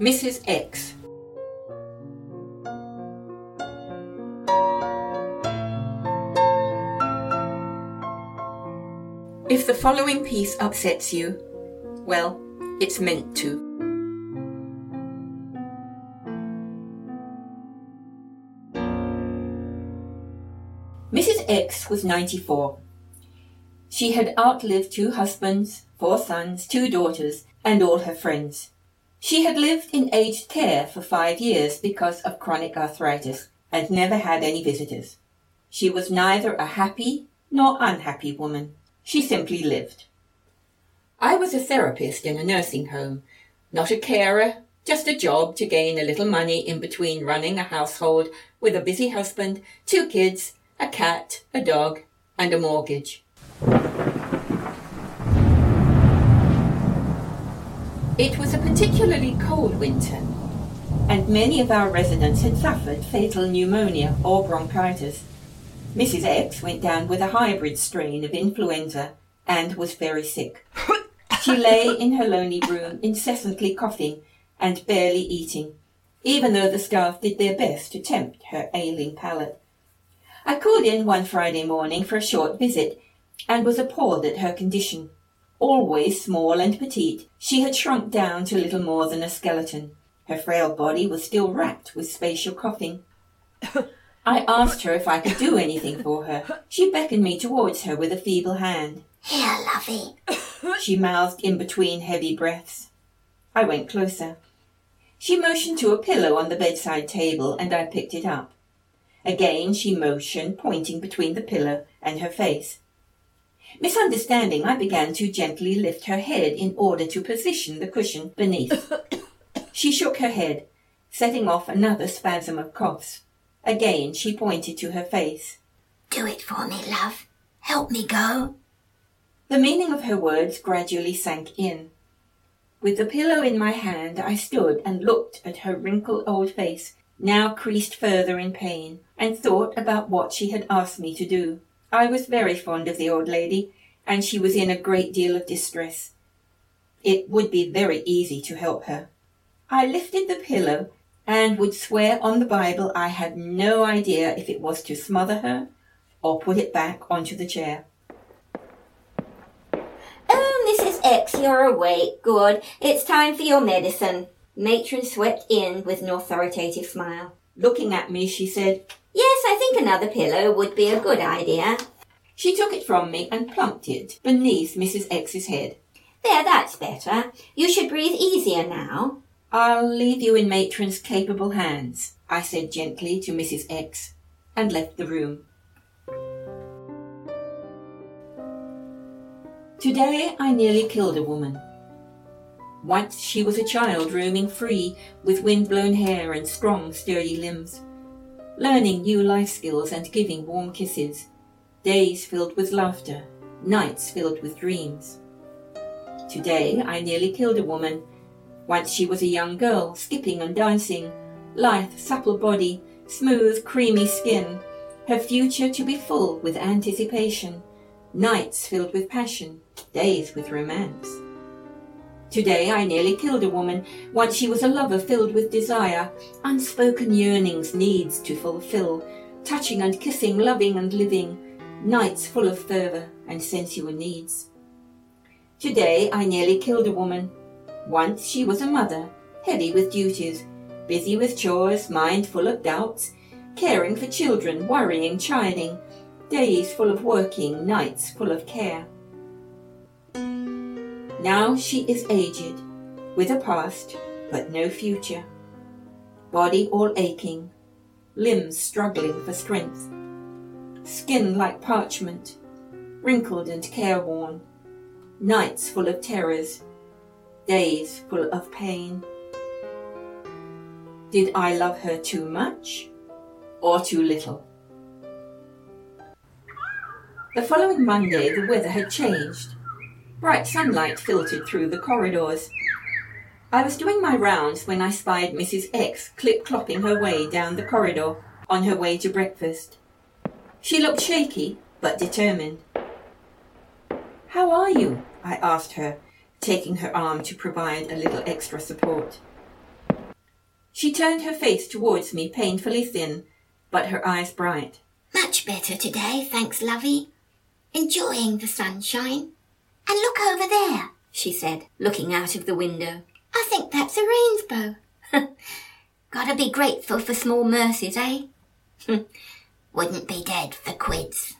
Mrs. X. If the following piece upsets you, well, it's meant to. Mrs. X was 94. She had outlived two husbands, four sons, two daughters, and all her friends. She had lived in aged care for five years because of chronic arthritis and never had any visitors. She was neither a happy nor unhappy woman. She simply lived. I was a therapist in a nursing home, not a carer, just a job to gain a little money in between running a household with a busy husband, two kids, a cat, a dog, and a mortgage. It was a particularly cold winter, and many of our residents had suffered fatal pneumonia or bronchitis. Mrs. X went down with a hybrid strain of influenza and was very sick. She lay in her lonely room, incessantly coughing and barely eating, even though the staff did their best to tempt her ailing palate. I called in one Friday morning for a short visit and was appalled at her condition. Always small and petite, she had shrunk down to little more than a skeleton. Her frail body was still racked with spatial coughing. I asked her if I could do anything for her. She beckoned me towards her with a feeble hand. Here, lovey. She mouthed in between heavy breaths. I went closer. She motioned to a pillow on the bedside table, and I picked it up. Again she motioned, pointing between the pillow and her face. Misunderstanding, I began to gently lift her head in order to position the cushion beneath. she shook her head, setting off another spasm of coughs. Again she pointed to her face. Do it for me, love. Help me go. The meaning of her words gradually sank in. With the pillow in my hand, I stood and looked at her wrinkled old face, now creased further in pain, and thought about what she had asked me to do. I was very fond of the old lady, and she was in a great deal of distress. It would be very easy to help her. I lifted the pillow and would swear on the Bible I had no idea if it was to smother her or put it back onto the chair. Oh, Mrs. X, you're awake. Good. It's time for your medicine. Matron swept in with an authoritative smile. Looking at me, she said, Yes, I think another pillow would be a good idea. She took it from me and plumped it beneath Mrs. X's head. There, that's better. You should breathe easier now. I'll leave you in Matron's capable hands, I said gently to Mrs. X, and left the room. Today I nearly killed a woman. Once she was a child roaming free with wind-blown hair and strong, sturdy limbs, learning new life skills and giving warm kisses, days filled with laughter, nights filled with dreams. Today I nearly killed a woman. Once she was a young girl, skipping and dancing, lithe, supple body, smooth, creamy skin, her future to be full with anticipation, nights filled with passion, days with romance. Today I nearly killed a woman. Once she was a lover filled with desire, unspoken yearnings, needs to fulfill, touching and kissing, loving and living, nights full of fervour and sensual needs. Today I nearly killed a woman. Once she was a mother, heavy with duties, busy with chores, mind full of doubts, caring for children, worrying, chiding, days full of working, nights full of care. Now she is aged, with a past, but no future. Body all aching, limbs struggling for strength, skin like parchment, wrinkled and careworn, nights full of terrors, days full of pain. Did I love her too much or too little? The following Monday, the weather had changed. Bright sunlight filtered through the corridors. I was doing my rounds when I spied Mrs. X clip-clopping her way down the corridor on her way to breakfast. She looked shaky, but determined. How are you? I asked her, taking her arm to provide a little extra support. She turned her face towards me, painfully thin, but her eyes bright. Much better today, thanks, lovey. Enjoying the sunshine. And look over there, she said, looking out of the window. I think that's a rainbow. Gotta be grateful for small mercies, eh? Wouldn't be dead for quids.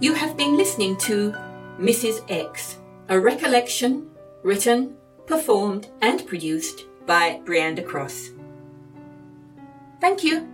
You have been listening to Mrs. X, a recollection written, performed, and produced by Brianda Cross. Thank you.